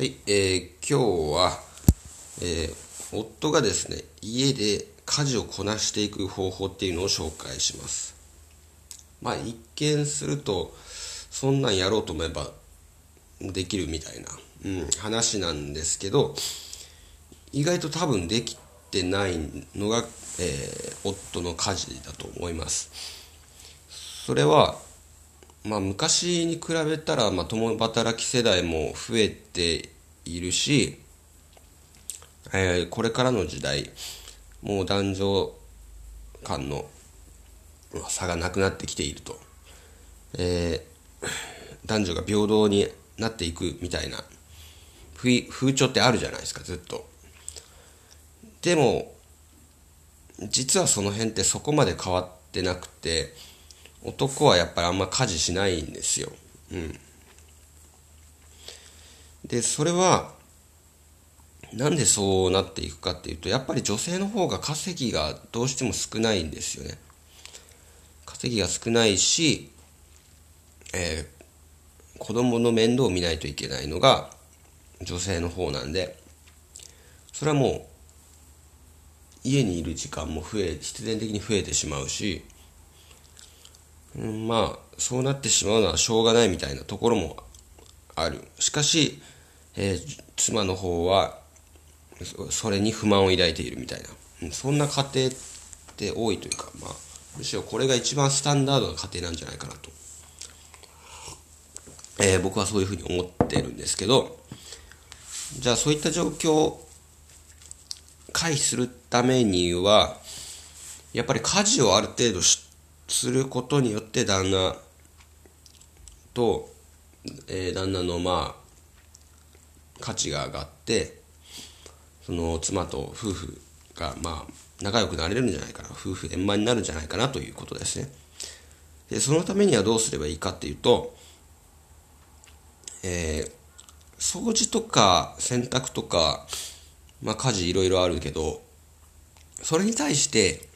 はい、えー今日は、えー夫がですね、家で家事をこなしていく方法っていうのを紹介します。まあ、一見すると、そんなんやろうと思えばできるみたいな、うん、話なんですけど、意外と多分できてないのが、えー夫の家事だと思います。それは、まあ、昔に比べたら、まあ、共働き世代も増えているし、えーこれからの時代もう男女間の差がなくなってきていると、えー男女が平等になっていくみたいな風潮ってあるじゃないですかずっと。でも実はその辺ってそこまで変わってなくて男はやっぱりあんま家事しないんですよ。うん。で、それは、なんでそうなっていくかっていうと、やっぱり女性の方が稼ぎがどうしても少ないんですよね。稼ぎが少ないし、えー子供の面倒を見ないといけないのが女性の方なんで、それはもう、家にいる時間も増え、必然的に増えてしまうし、うん、まあそうなってしまうのはしょうがないみたいなところもある。しかし、えー妻の方はそれに不満を抱いているみたいな、うんそんな家庭って多いというか、まあ、むしろこれが一番スタンダードな家庭なんじゃないかなと、えー僕はそういうふうに思ってるんですけどじゃあそういった状況を回避するためにはやっぱり家事をある程度しすることによって旦那と、えー旦那のまあ価値が上がってその妻と夫婦がまあ仲良くなれるんじゃないかな夫婦円満になるんじゃないかなということですね。でそのためにはどうすればいいかっていうとえー掃除とか洗濯とか、まあ、家事いろいろあるけどそれに対して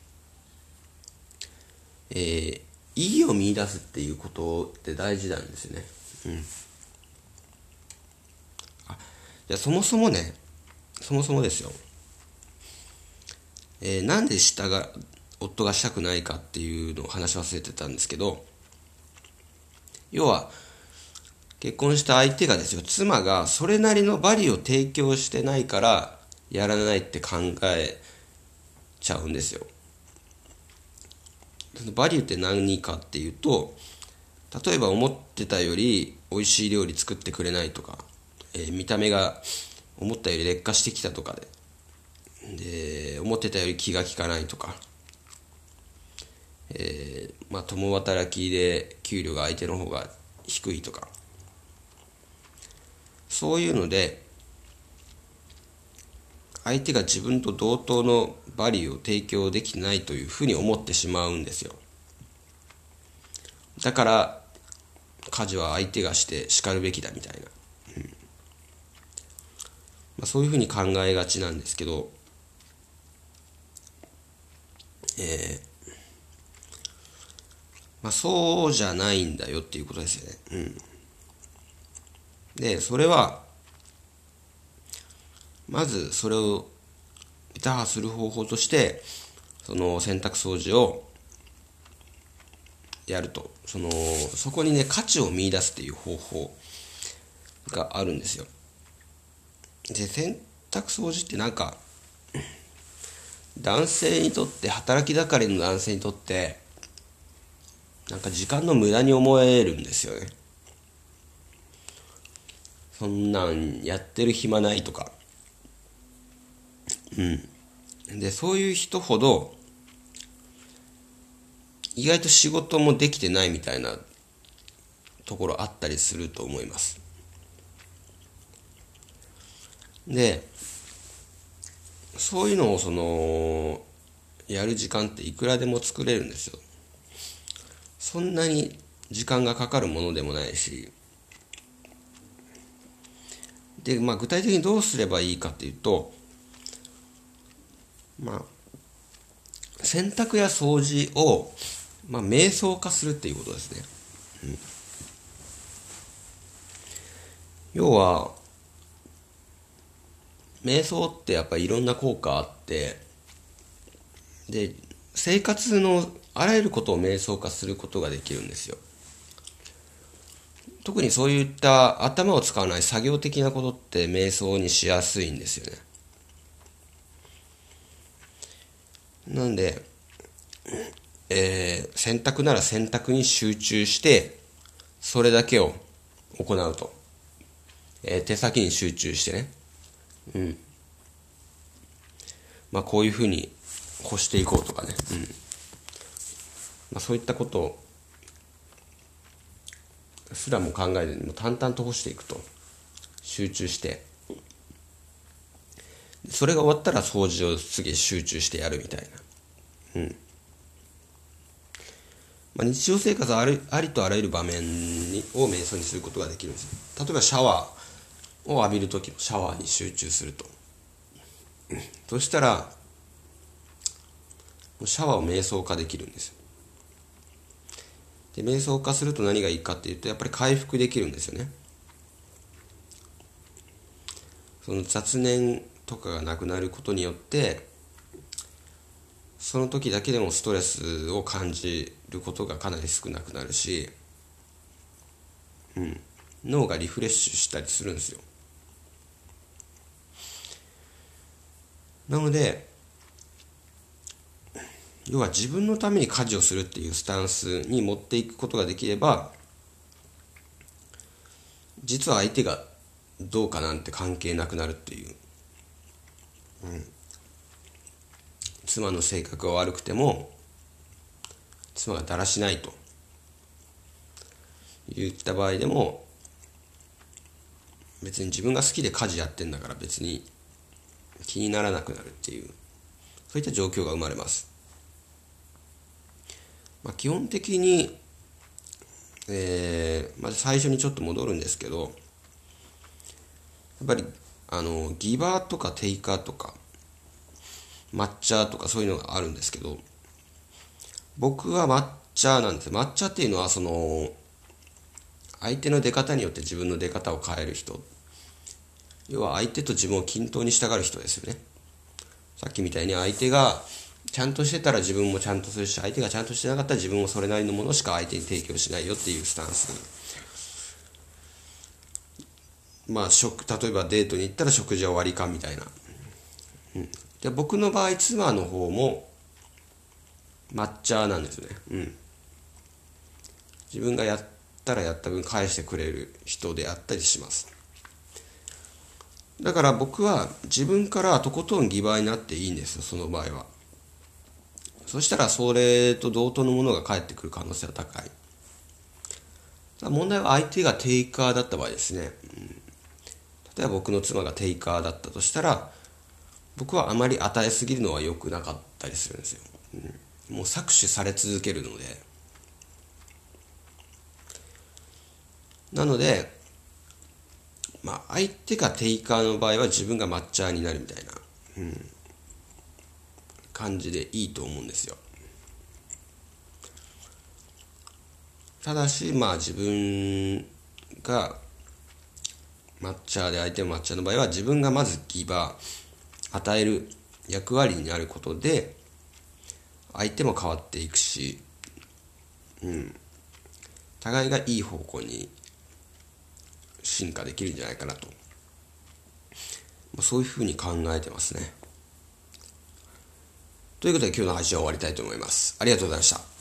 えー意義を見出すっていうことって大事なんですね。うん。あ、じゃそもそもね、そもそもですよ。えーなんで下が、夫がしたくないかっていうのを話忘れてたんですけど、要は、結婚した相手がですよ、妻がそれなりのバリを提供してないから、やらないって考えちゃうんですよ。バリューって何かっていうと例えば思ってたより美味しい料理作ってくれないとか、えー見た目が思ったより劣化してきたとかでで思ってたより気が利かないとか、えーまあ、共働きで給料が相手の方が低いとかそういうので相手が自分と同等のバリューを提供できないというふうに思ってしまうんですよだから家事は相手がして叱るべきだみたいな、うんまあ、そういうふうに考えがちなんですけどえーまあ、そうじゃないんだよっていうことですよね。うん。で、それは、まずそれを打破する方法として、その洗濯掃除をやると。その、そこにね、価値を見出すっていう方法があるんですよ。で、洗濯掃除ってなんか、男性にとって、働き盛りの男性にとって、なんか時間の無駄に思えるんですよね。そんなんやってる暇ないとか。うん。で、そういう人ほど、意外と仕事もできてないみたいなところあったりすると思います。で、そういうのをその、やる時間っていくらでも作れるんですよ。そんなに時間がかかるものでもないし、で、まあ具体的にどうすればいいかっていうと、まあ、洗濯や掃除を、まあ、瞑想化するっていうことですね。うん。要は、瞑想ってやっぱりいろんな効果あってで生活のあらゆることを瞑想化することができるんですよ。特にそういった頭を使わない作業的なことって瞑想にしやすいんですよね。なんで、えー、選択なら選択に集中してそれだけを行うと、えー、手先に集中してね。うん。まあこういうふうに干していこうとかね、うん。まあ、そういったことをすらも考えずにも淡々と干していくと。集中して。それが終わったら掃除を次集中してやるみたいな。うん。まあ、日常生活ありありとあらゆる場面にを瞑想にすることができるんです例えばシャワーを浴びる時もシャワーに集中すると。そしたらシャワーを瞑想化できるんですよ。で瞑想化すると何がいいかっていうとやっぱり回復できるんですよね。その雑念とかがなくなることによってその時だけでもストレスを感じることがかなり少なくなるし、うん、脳がリフレッシュしたりするんですよ。なので要は自分のために家事をするっていうスタンスに持っていくことができれば実は相手がどうかなんて関係なくなるっていう、うん、妻の性格が悪くても妻がだらしないと言った場合でも別に自分が好きで家事やってんだから別に気にならなくなるっていうそういった状況が生まれます。まあ、基本的に、えー、まず最初にちょっと戻るんですけど、やっぱり、あの、ギバーとかテイカーとか、抹茶とかそういうのがあるんですけど、僕は抹茶なんです。抹茶っていうのは、その、相手の出方によって自分の出方を変える人。要は相手と自分を均等にしたがる人ですよね。さっきみたいに相手がちゃんとしてたら自分もちゃんとするし相手がちゃんとしてなかったら自分もそれなりのものしか相手に提供しないよっていうスタンスまあ食例えばデートに行ったら食事は終わりかみたいな、うん、で僕の場合妻の方も抹茶なんですね。うん。自分がやったらやった分返してくれる人であったりします。だから僕は自分からとことんギバーになっていいんですよその場合は。そしたらそれと同等のものが返ってくる可能性は高い。問題は相手がテイカーだった場合ですね。うん、例えば僕の妻がテイカーだったとしたら、僕はあまり与えすぎるのは良くなかったりするんですよ。うん、もう搾取され続けるので。なので、まあ、相手がテイカーの場合は自分が抹茶になるみたいな。うん感じでいいと思うんですよただしまあ自分が抹茶で相手も抹茶の場合は自分がまずギバー与える役割になることで相手も変わっていくしうん互いがいい方向に進化できるんじゃないかなとそういうふうに考えてますねということで今日の配信は終わりたいと思います。ありがとうございました。